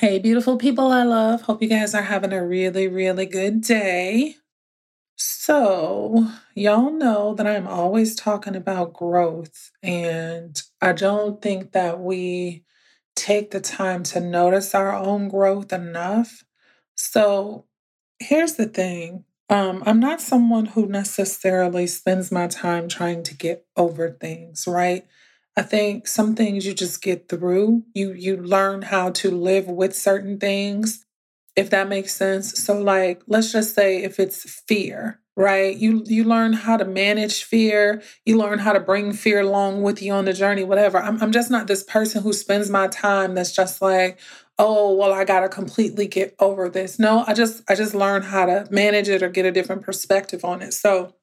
Hey, beautiful people I love. Hope you guys are having a really, really good day. So, y'all know that I'm always talking about growth, and I don't think that we take the time to notice our own growth enough. So, here's the thing um, I'm not someone who necessarily spends my time trying to get over things, right? I think some things you just get through. You you learn how to live with certain things, if that makes sense. So like let's just say if it's fear, right? You you learn how to manage fear, you learn how to bring fear along with you on the journey, whatever. I'm I'm just not this person who spends my time that's just like, oh, well, I gotta completely get over this. No, I just I just learn how to manage it or get a different perspective on it. So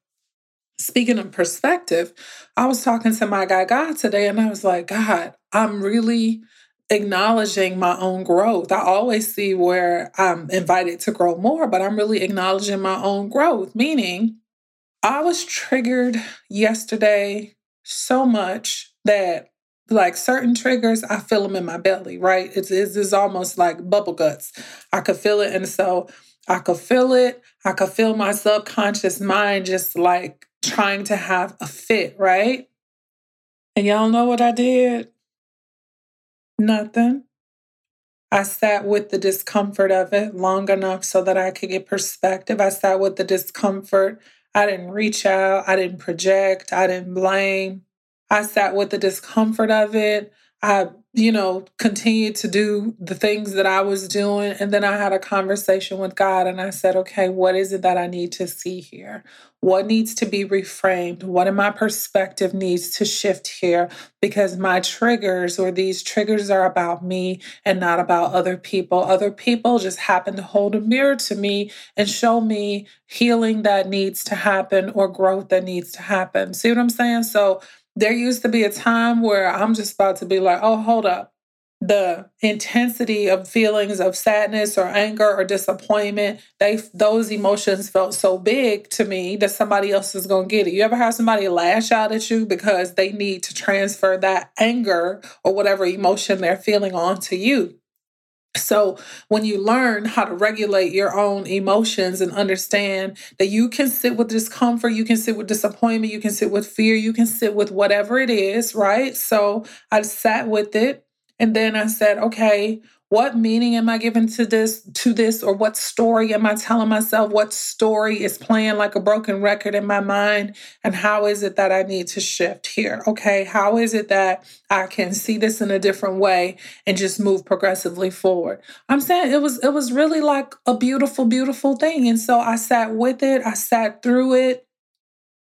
speaking of perspective, I was talking to my guy God today and I was like, God, I'm really acknowledging my own growth. I always see where I'm invited to grow more, but I'm really acknowledging my own growth, meaning I was triggered yesterday so much that like certain triggers, I feel them in my belly, right? It's, it's, it's almost like bubble guts. I could feel it. And so I could feel it. I could feel my subconscious mind just like trying to have a fit, right? And y'all know what I did? Nothing. I sat with the discomfort of it long enough so that I could get perspective. I sat with the discomfort. I didn't reach out. I didn't project. I didn't blame. I sat with the discomfort of it. I, you know, continued to do the things that I was doing. And then I had a conversation with God and I said, okay, what is it that I need to see here? What needs to be reframed? What in my perspective needs to shift here? Because my triggers or these triggers are about me and not about other people. Other people just happen to hold a mirror to me and show me healing that needs to happen or growth that needs to happen. See what I'm saying? So, there used to be a time where I'm just about to be like, oh, hold up. The intensity of feelings of sadness or anger or disappointment, they those emotions felt so big to me that somebody else is gonna get it. You ever have somebody lash out at you because they need to transfer that anger or whatever emotion they're feeling onto you? So, when you learn how to regulate your own emotions and understand that you can sit with discomfort, you can sit with disappointment, you can sit with fear, you can sit with whatever it is, right? So, I sat with it and then I said, okay, what meaning am i giving to this to this or what story am i telling myself? What story is playing like a broken record in my mind? And how is it that i need to shift here? Okay how is it that i can see this in a different way and just move progressively forward? I'm saying it was it was really like a beautiful beautiful thing. And so i sat with it i sat through it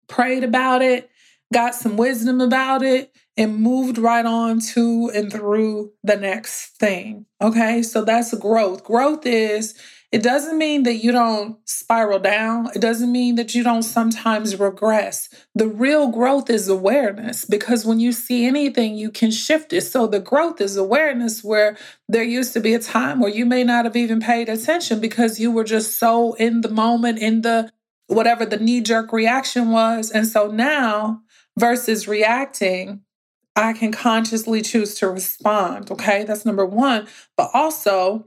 prayed about it got some wisdom about it and moved right on to and through the next thing. Okay, so that's growth. Growth is, it doesn't mean that you don't spiral down, it doesn't mean that you don't sometimes regress. The real growth is awareness because when you see anything, you can shift it. So the growth is awareness where there used to be a time where you may not have even paid attention because you were just so in the moment, in the whatever the knee jerk reaction was. And so now, versus reacting, I can consciously choose to respond. Okay, that's number one. But also,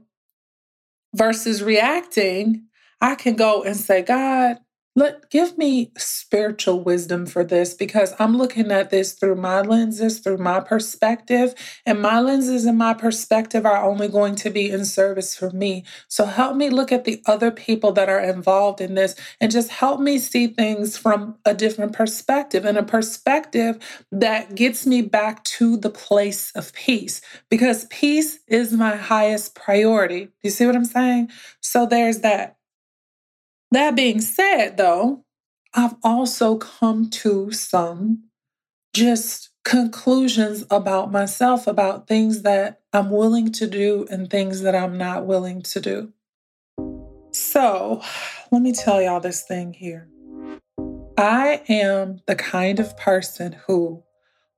versus reacting, I can go and say, God, let give me spiritual wisdom for this because I'm looking at this through my lenses, through my perspective, and my lenses and my perspective are only going to be in service for me. So help me look at the other people that are involved in this and just help me see things from a different perspective and a perspective that gets me back to the place of peace because peace is my highest priority. You see what I'm saying? So there's that. That being said, though, I've also come to some just conclusions about myself, about things that I'm willing to do and things that I'm not willing to do. So, let me tell y'all this thing here. I am the kind of person who,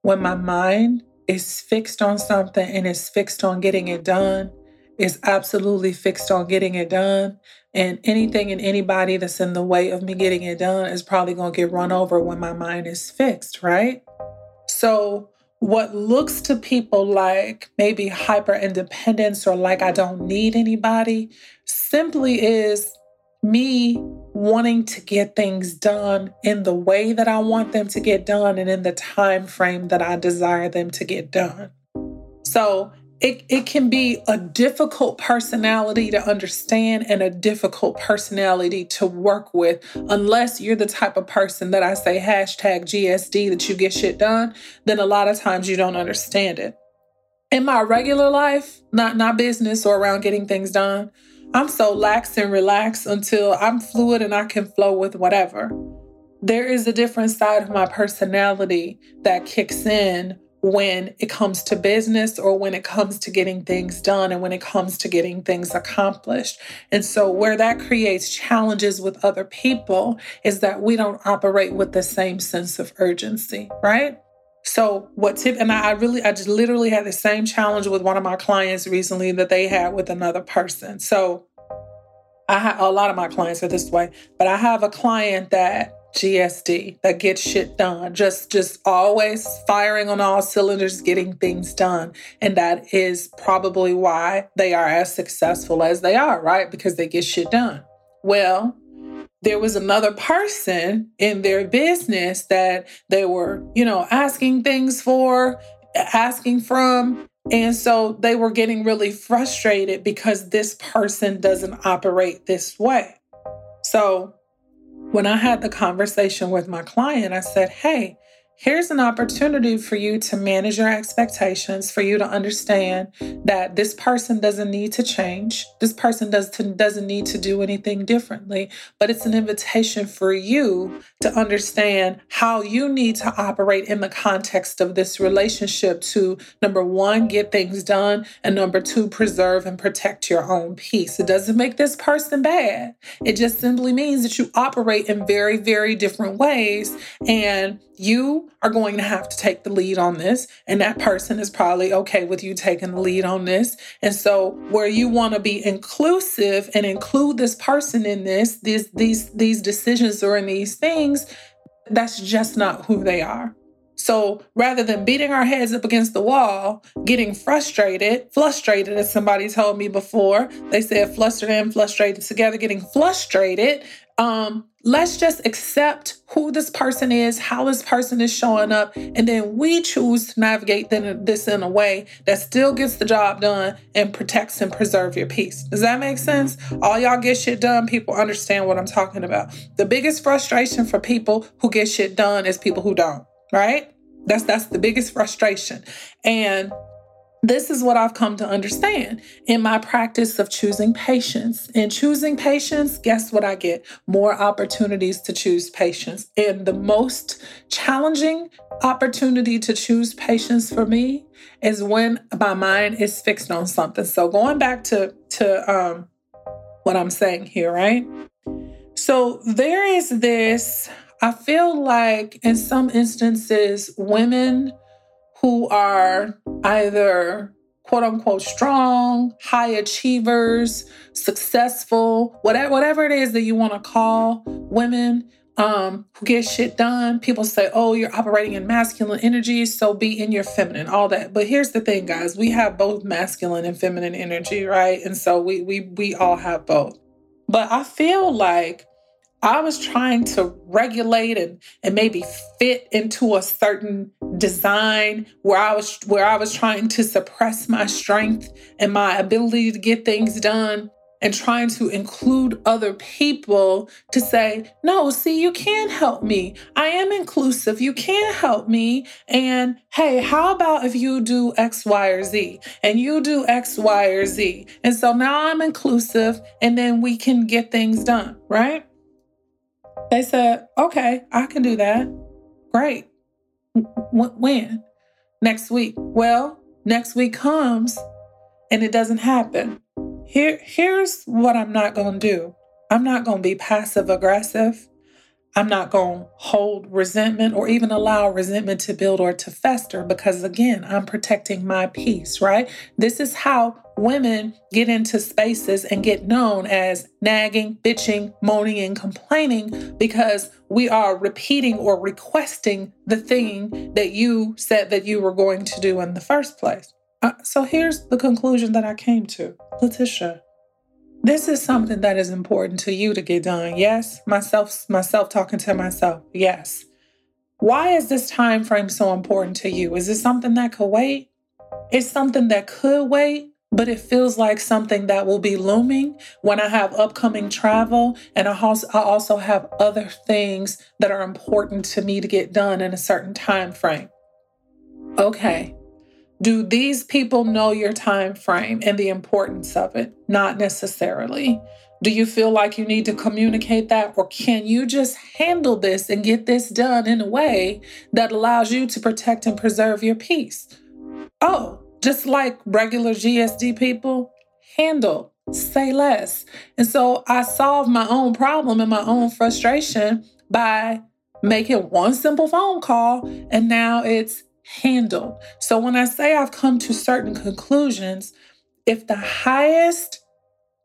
when my mind is fixed on something and is fixed on getting it done, is absolutely fixed on getting it done. And anything and anybody that's in the way of me getting it done is probably going to get run over when my mind is fixed, right? So, what looks to people like maybe hyper independence or like I don't need anybody simply is me wanting to get things done in the way that I want them to get done and in the time frame that I desire them to get done. So it, it can be a difficult personality to understand and a difficult personality to work with unless you're the type of person that I say hashtag GSD that you get shit done, then a lot of times you don't understand it. In my regular life, not not business or around getting things done, I'm so lax and relaxed until I'm fluid and I can flow with whatever. There is a different side of my personality that kicks in when it comes to business or when it comes to getting things done and when it comes to getting things accomplished. And so, where that creates challenges with other people is that we don't operate with the same sense of urgency, right? So what tip and I, really I just literally had the same challenge with one of my clients recently that they had with another person. So I have a lot of my clients are this way, but I have a client that GSD that gets shit done, just just always firing on all cylinders, getting things done, and that is probably why they are as successful as they are, right? Because they get shit done. Well, there was another person in their business that they were, you know, asking things for, asking from. And so they were getting really frustrated because this person doesn't operate this way. So when I had the conversation with my client, I said, Hey, Here's an opportunity for you to manage your expectations, for you to understand that this person doesn't need to change. This person does to, doesn't need to do anything differently, but it's an invitation for you to understand how you need to operate in the context of this relationship to number one, get things done, and number two, preserve and protect your own peace. It doesn't make this person bad. It just simply means that you operate in very, very different ways. And you are going to have to take the lead on this and that person is probably okay with you taking the lead on this. And so where you want to be inclusive and include this person in this these these these decisions or in these things that's just not who they are. So rather than beating our heads up against the wall, getting frustrated, frustrated, as somebody told me before, they said flustered and frustrated together, getting frustrated, um, let's just accept who this person is, how this person is showing up, and then we choose to navigate this in a way that still gets the job done and protects and preserve your peace. Does that make sense? All y'all get shit done, people understand what I'm talking about. The biggest frustration for people who get shit done is people who don't, right? That's that's the biggest frustration. And this is what I've come to understand in my practice of choosing patience. In choosing patience, guess what I get? More opportunities to choose patience. And the most challenging opportunity to choose patience for me is when my mind is fixed on something. So going back to to um what I'm saying here, right? So there is this I feel like in some instances women who are either quote unquote strong, high achievers, successful, whatever whatever it is that you want to call women um, who get shit done. People say, "Oh, you're operating in masculine energy, so be in your feminine." All that. But here's the thing, guys: we have both masculine and feminine energy, right? And so we we we all have both. But I feel like I was trying to regulate and, and maybe fit into a certain design where I was where I was trying to suppress my strength and my ability to get things done and trying to include other people to say, no, see, you can help me. I am inclusive. You can help me. And hey, how about if you do X, Y, or Z and you do X, Y, or Z? And so now I'm inclusive and then we can get things done, right? They said, okay, I can do that. Great. When? Next week. Well, next week comes and it doesn't happen. Here, here's what I'm not going to do I'm not going to be passive aggressive. I'm not going to hold resentment or even allow resentment to build or to fester because, again, I'm protecting my peace, right? This is how women get into spaces and get known as nagging, bitching, moaning, and complaining because we are repeating or requesting the thing that you said that you were going to do in the first place. Uh, so here's the conclusion that I came to Leticia. This is something that is important to you to get done. Yes, myself myself talking to myself. Yes. Why is this time frame so important to you? Is it something that could wait? It's something that could wait, but it feels like something that will be looming when I have upcoming travel and I also have other things that are important to me to get done in a certain time frame. Okay, do these people know your time frame and the importance of it? Not necessarily. Do you feel like you need to communicate that or can you just handle this and get this done in a way that allows you to protect and preserve your peace? Oh, just like regular GSD people, handle, say less. And so I solved my own problem and my own frustration by making one simple phone call and now it's handled. So when I say I've come to certain conclusions, if the highest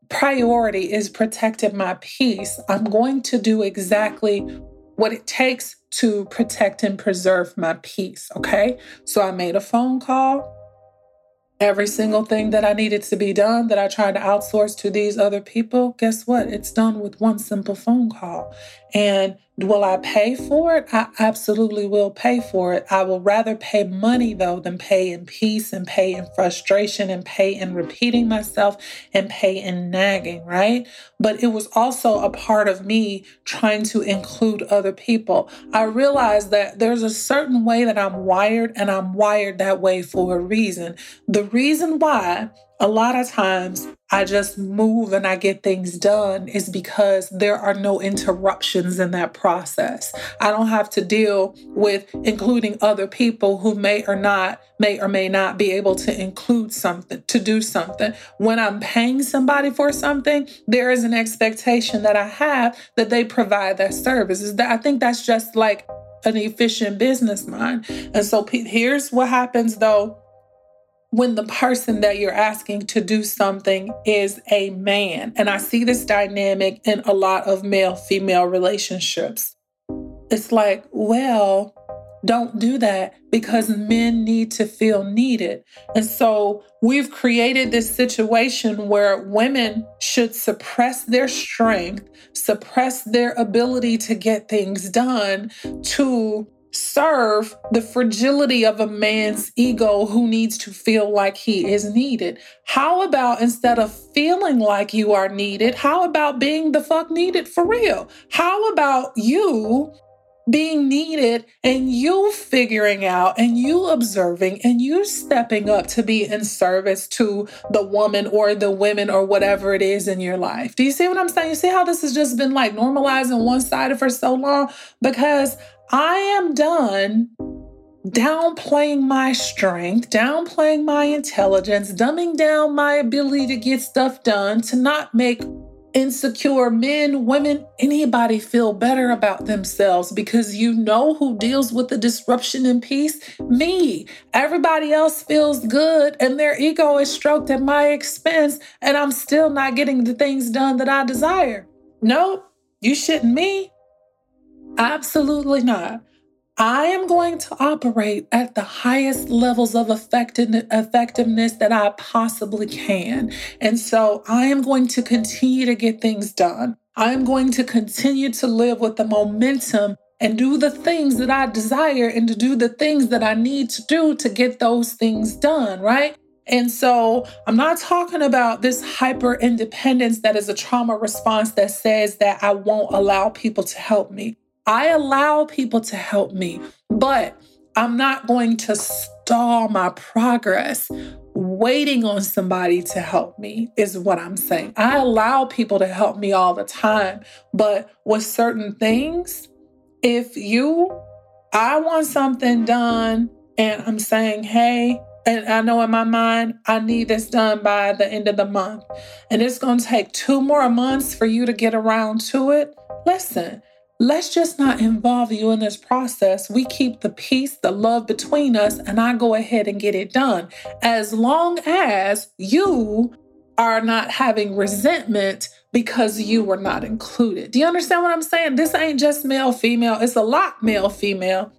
priority is protecting my peace, I'm going to do exactly what it takes to protect and preserve my peace. Okay. So I made a phone call. Every single thing that I needed to be done that I tried to outsource to these other people, guess what? It's done with one simple phone call. And Will I pay for it? I absolutely will pay for it. I will rather pay money though than pay in peace and pay in frustration and pay in repeating myself and pay in nagging, right? But it was also a part of me trying to include other people. I realized that there's a certain way that I'm wired and I'm wired that way for a reason. The reason why a lot of times I just move and I get things done is because there are no interruptions in that process. I don't have to deal with including other people who may or not may or may not be able to include something to do something. When I'm paying somebody for something, there is an expectation that I have that they provide that service. Is that I think that's just like an efficient business mind. And so here's what happens though when the person that you're asking to do something is a man. And I see this dynamic in a lot of male female relationships. It's like, well, don't do that because men need to feel needed. And so we've created this situation where women should suppress their strength, suppress their ability to get things done to serve the fragility of a man's ego who needs to feel like he is needed. How about instead of feeling like you are needed, how about being the fuck needed for real? How about you being needed and you figuring out and you observing and you stepping up to be in service to the woman or the women or whatever it is in your life. Do you see what I'm saying? You see how this has just been like normalizing one sided for so long? Because I am done downplaying my strength, downplaying my intelligence, dumbing down my ability to get stuff done, to not make insecure men, women, anybody feel better about themselves because you know who deals with the disruption in peace? Me. Everybody else feels good and their ego is stroked at my expense, and I'm still not getting the things done that I desire. Nope, you shouldn't me. Absolutely not. I am going to operate at the highest levels of effectiveness that I possibly can. And so I am going to continue to get things done. I'm going to continue to live with the momentum and do the things that I desire and to do the things that I need to do to get those things done, right? And so I'm not talking about this hyper independence that is a trauma response that says that I won't allow people to help me. I allow people to help me, but I'm not going to stall my progress waiting on somebody to help me, is what I'm saying. I allow people to help me all the time, but with certain things, if you I want something done and I'm saying, hey, and I know in my mind, I need this done by the end of the month. And it's going to take two more months for you to get around to it. Listen, let's just not involve you in this process. We keep the peace, the love between us, and I go ahead and get it done. As long as you are not having resentment because you were not included. Do you understand what I'm saying? This ain't just male, female, it's a lot male, female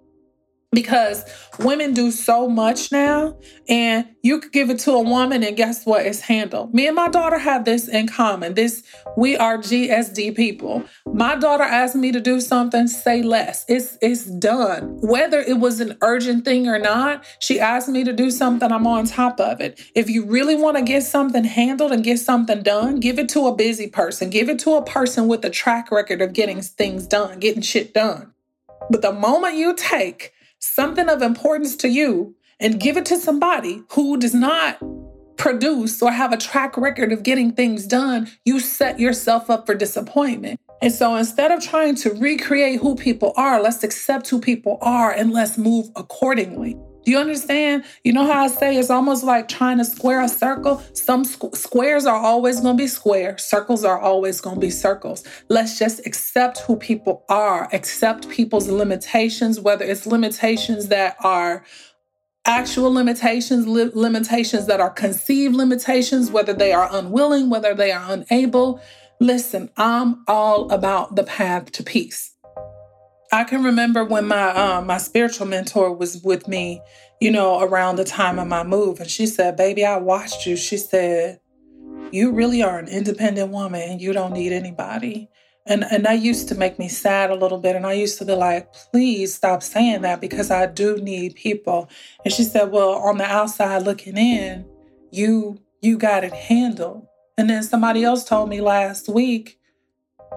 because women do so much now and you could give it to a woman and guess what? It's handled. Me and my daughter have this in common. This we are gsd people. My daughter asked me to do something say less. It's it's done. Whether it was an urgent thing or not she asked me to do something i'm on top of it. If you really want to get something handled and get something done give it to a busy person. Give it to a person with a track record of getting things done getting shit done. But the moment you take something of importance to you and give it to somebody who does not produce or have a track record of getting things done, you set yourself up for disappointment. And so instead of trying to recreate who people are, let's accept who people are and let's move accordingly. Do you understand? You know how I say it's almost like trying to square a circle? Some squ- squares are always going to be square, circles are always going to be circles. Let's just accept who people are, accept people's limitations, whether it's limitations that are actual limitations, li- limitations that are conceived limitations, whether they are unwilling, whether they are unable. Listen, I'm all about the path to peace. I can remember when my um, my spiritual mentor was with me, you know, around the time of my move, and she said, "Baby, I watched you." She said, "You really are an independent woman, and you don't need anybody." And and that used to make me sad a little bit, and I used to be like, "Please stop saying that because I do need people." And she said, "Well, on the outside looking in, you you got it handled." And then somebody else told me last week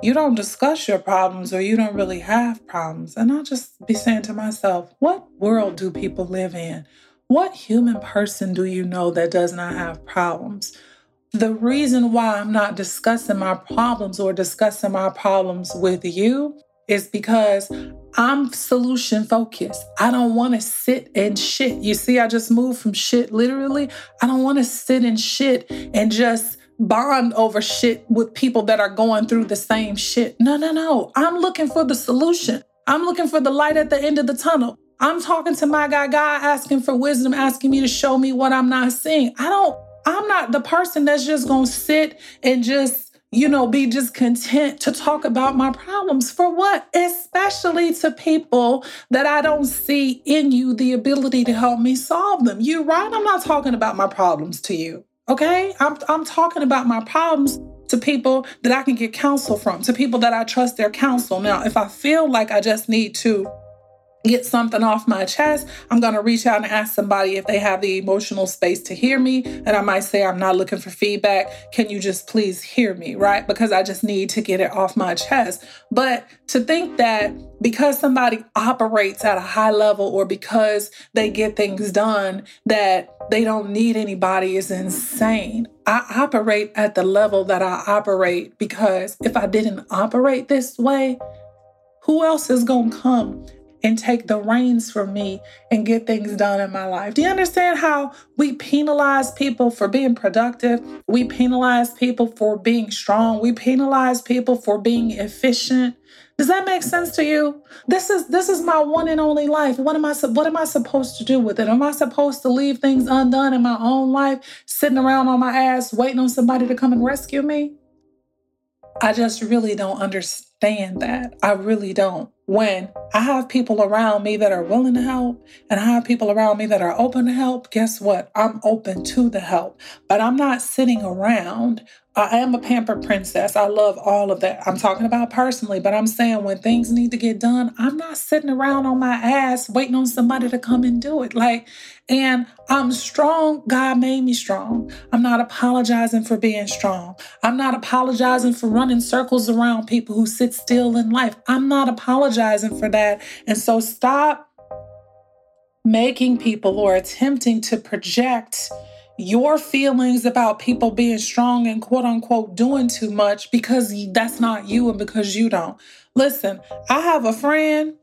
you don't discuss your problems or you don't really have problems. And I'll just be saying to myself, what world do people live in? What human person do you know that does not have problems? The reason why I'm not discussing my problems or discussing my problems with you is because I'm solution focused. I don't want to sit and shit. You see, I just moved from shit literally. I don't want to sit and shit and just bond over shit with people that are going through the same shit. No, no, no. I'm looking for the solution. I'm looking for the light at the end of the tunnel. I'm talking to my guy, God, asking for wisdom, asking me to show me what I'm not seeing. I don't, I'm not the person that's just gonna sit and just, you know, be just content to talk about my problems. For what? Especially to people that I don't see in you the ability to help me solve them. You're right? I'm not talking about my problems to you. Okay? I'm, I'm talking about my problems to people that I can get counsel from, to people that I trust their counsel. Now, if I feel like I just need to get something off my chest, I'm going to reach out and ask somebody if they have the emotional space to hear me. And I might say, I'm not looking for feedback. Can you just please hear me? Right? Because I just need to get it off my chest. But to think that because somebody operates at a high level or because they get things done, that they don't need anybody is insane. I operate at the level that I operate because if I didn't operate this way, who else is going to come and take the reins from me and get things done in my life. Do you understand how we penalize people for being productive? We penalize people for being strong. We penalize people for being efficient. Does that make sense to you? This is this is my one and only life. What am I what am I supposed to do with it? Am I supposed to leave things undone in my own life, sitting around on my ass waiting on somebody to come and rescue me? I just really don't understand that. I really don't when I have people around me that are willing to help and I have people around me that are open to help, guess what? I'm open to the help, but I'm not sitting around. I am a pampered princess. I love all of that. I'm talking about personally, but I'm saying when things need to get done, I'm not sitting around on my ass waiting on somebody to come and do it. Like, and I'm strong. God made me strong. I'm not apologizing for being strong. I'm not apologizing for running circles around people who sit still in life. I'm not apologizing for that. And so stop making people or attempting to project your feelings about people being strong and quote unquote doing too much because that's not you and because you don't. Listen, I have a friend.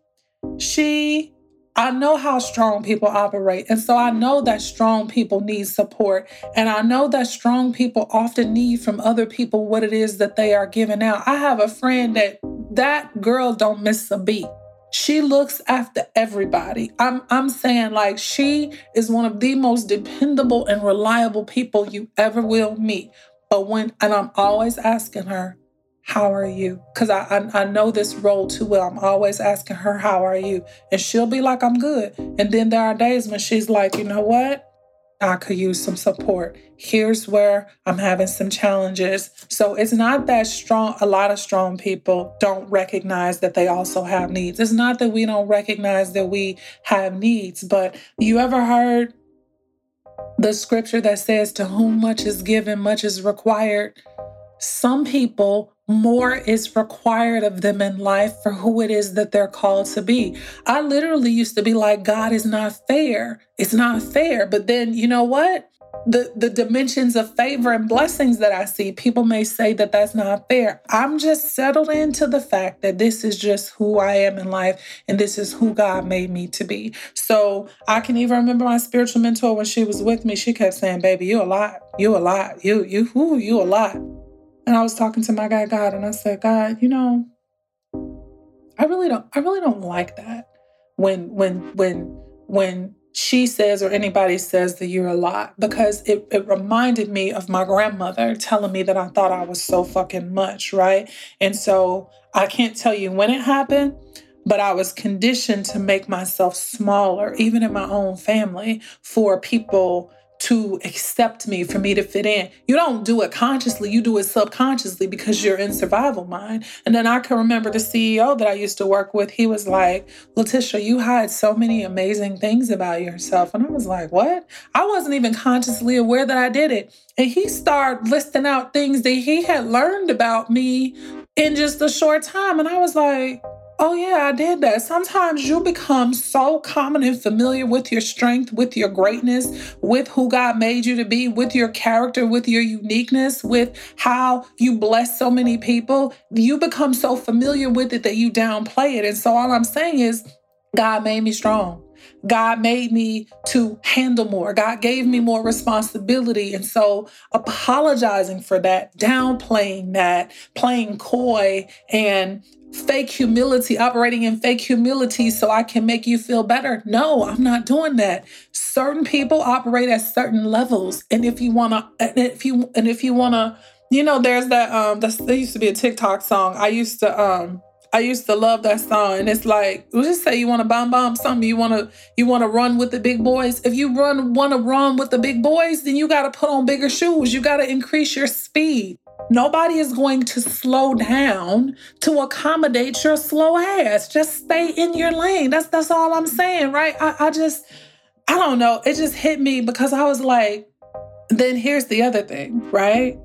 She I know how strong people operate. And so I know that strong people need support. And I know that strong people often need from other people what it is that they are giving out. I have a friend that that girl don't miss a beat. She looks after everybody. I'm I'm saying like she is one of the most dependable and reliable people you ever will meet. But when and I'm always asking her, how are you? Because I, I, I know this role too well. I'm always asking her, how are you? And she'll be like, I'm good. And then there are days when she's like, you know what? I could use some support. Here's where I'm having some challenges. So it's not that strong, a lot of strong people don't recognize that they also have needs. It's not that we don't recognize that we have needs, but you ever heard the scripture that says, To whom much is given, much is required? Some people more is required of them in life for who it is that they're called to be. I literally used to be like, God is not fair. It's not fair. But then, you know what? The, the dimensions of favor and blessings that I see, people may say that that's not fair. I'm just settled into the fact that this is just who I am in life and this is who God made me to be. So I can even remember my spiritual mentor when she was with me, she kept saying, Baby, you a lot. You a lot. You, you, who, you a lot. And I was talking to my guy God and I said, God, you know, I really don't I really don't like that when when when when she says or anybody says that you're a lot because it, it reminded me of my grandmother telling me that I thought I was so fucking much, right? And so I can't tell you when it happened, but I was conditioned to make myself smaller, even in my own family, for people to accept me, for me to fit in. You don't do it consciously, you do it subconsciously because you're in survival mind. And then I can remember the CEO that I used to work with, he was like, Leticia, you hide so many amazing things about yourself. And I was like, what? I wasn't even consciously aware that I did it. And he started listing out things that he had learned about me in just a short time. And I was like, Oh, yeah, I did that. Sometimes you become so common and familiar with your strength, with your greatness, with who God made you to be, with your character, with your uniqueness, with how you bless so many people. You become so familiar with it that you downplay it. And so, all I'm saying is, God made me strong. God made me to handle more. God gave me more responsibility. And so, apologizing for that, downplaying that, playing coy, and fake humility, operating in fake humility so I can make you feel better. No, I'm not doing that. Certain people operate at certain levels. And if you wanna and if you and if you wanna, you know, there's that um that's there used to be a TikTok song. I used to um I used to love that song. And it's like, let's just say you want to bomb bomb something, you wanna you wanna run with the big boys. If you run wanna run with the big boys, then you gotta put on bigger shoes. You gotta increase your speed. Nobody is going to slow down to accommodate your slow ass. Just stay in your lane. That's that's all I'm saying, right? I, I just I don't know. It just hit me because I was like, then here's the other thing, right?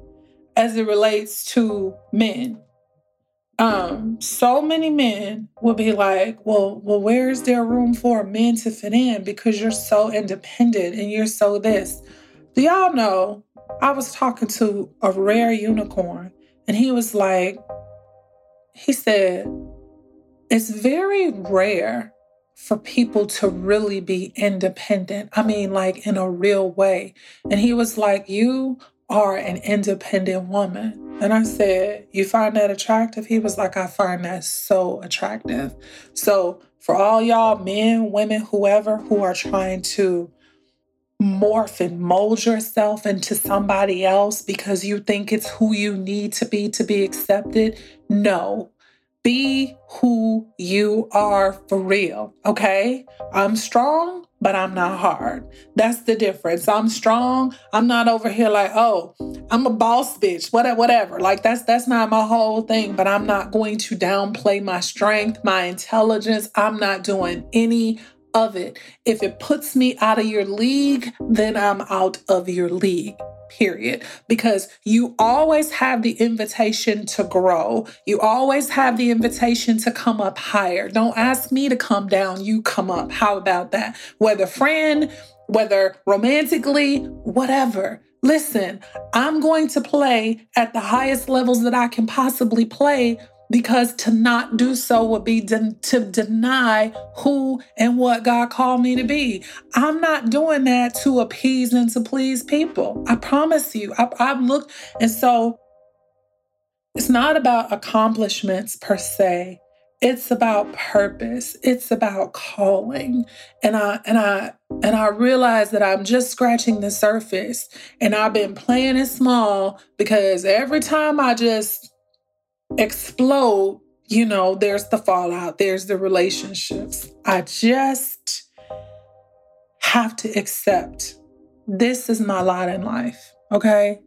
As it relates to men. Um, so many men will be like, well, well, where is there room for men to fit in? Because you're so independent and you're so this. Do y'all know I was talking to a rare unicorn, and he was like, he said, it's very rare for people to really be independent. I mean, like in a real way. And he was like, You are an independent woman. And I said, You find that attractive? He was like, I find that so attractive. So, for all y'all men, women, whoever who are trying to morph and mold yourself into somebody else because you think it's who you need to be to be accepted. No, be who you are for real. Okay. I'm strong, but I'm not hard. That's the difference. I'm strong. I'm not over here like, oh, I'm a boss bitch, whatever, whatever. Like that's that's not my whole thing, but I'm not going to downplay my strength, my intelligence. I'm not doing any of it. If it puts me out of your league, then I'm out of your league. Period. Because you always have the invitation to grow. You always have the invitation to come up higher. Don't ask me to come down, you come up. How about that? Whether friend, whether romantically, whatever. Listen, I'm going to play at the highest levels that I can possibly play because to not do so would be de- to deny who and what God called me to be. I'm not doing that to appease and to please people. I promise you. I, I've looked, and so it's not about accomplishments per se. It's about purpose. It's about calling. And I and I and I realize that I'm just scratching the surface and I've been playing it small because every time I just explode, you know, there's the fallout, there's the relationships. I just have to accept this is my lot in life, okay?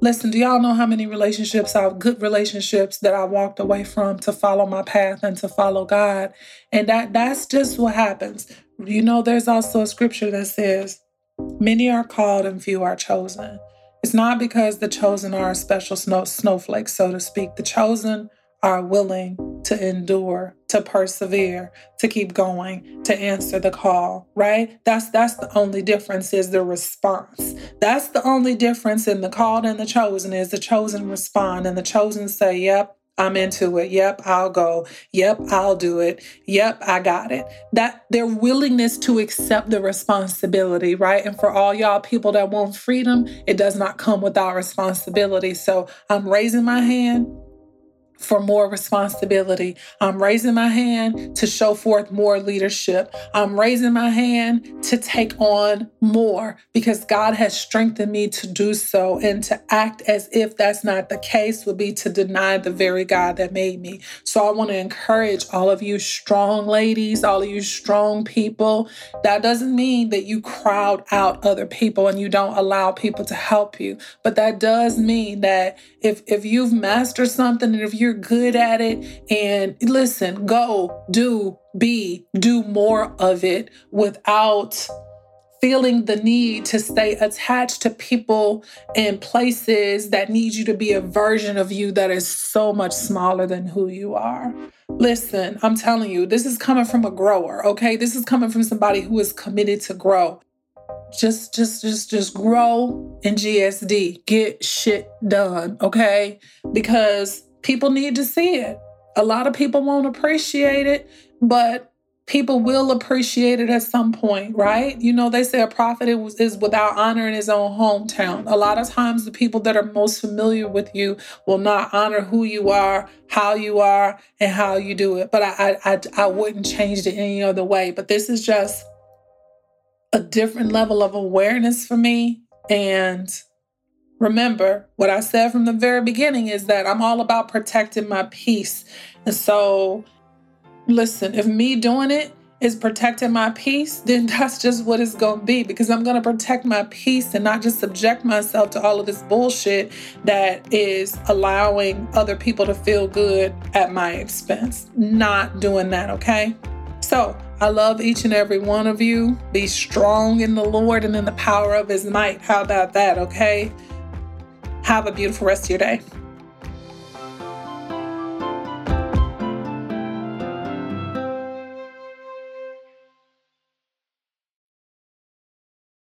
Listen, do y'all know how many relationships I've good relationships that I walked away from to follow my path and to follow God? And that that's just what happens. You know, there's also a scripture that says, Many are called and few are chosen. It's not because the chosen are a special snow, snowflake, so to speak. The chosen are willing to endure, to persevere, to keep going, to answer the call, right? That's that's the only difference is the response. That's the only difference in the called and the chosen is the chosen respond and the chosen say, "Yep, I'm into it. Yep, I'll go. Yep, I'll do it. Yep, I got it. That their willingness to accept the responsibility, right? And for all y'all people that want freedom, it does not come without responsibility. So I'm raising my hand for more responsibility. I'm raising my hand to show forth more leadership. I'm raising my hand to take on more because God has strengthened me to do so. And to act as if that's not the case would be to deny the very God that made me. So I want to encourage all of you strong ladies, all of you strong people. That doesn't mean that you crowd out other people and you don't allow people to help you. But that does mean that if if you've mastered something and if you're you're good at it. And listen, go, do, be, do more of it without feeling the need to stay attached to people and places that need you to be a version of you that is so much smaller than who you are. Listen, I'm telling you, this is coming from a grower, okay? This is coming from somebody who is committed to grow. Just just just just grow in GSD. Get shit done, okay? Because people need to see it. A lot of people won't appreciate it, but people will appreciate it at some point, right? You know, they say a prophet is without honor in his own hometown. A lot of times, the people that are most familiar with you will not honor who you are, how you are, and how you do it. But I, I, I wouldn't change it any other way. But this is just a different level of awareness for me. And Remember, what I said from the very beginning is that I'm all about protecting my peace. And so, listen, if me doing it is protecting my peace, then that's just what it's going to be because I'm going to protect my peace and not just subject myself to all of this bullshit that is allowing other people to feel good at my expense. Not doing that, okay? So, I love each and every one of you. Be strong in the Lord and in the power of his might. How about that, okay? Have a beautiful rest of your day.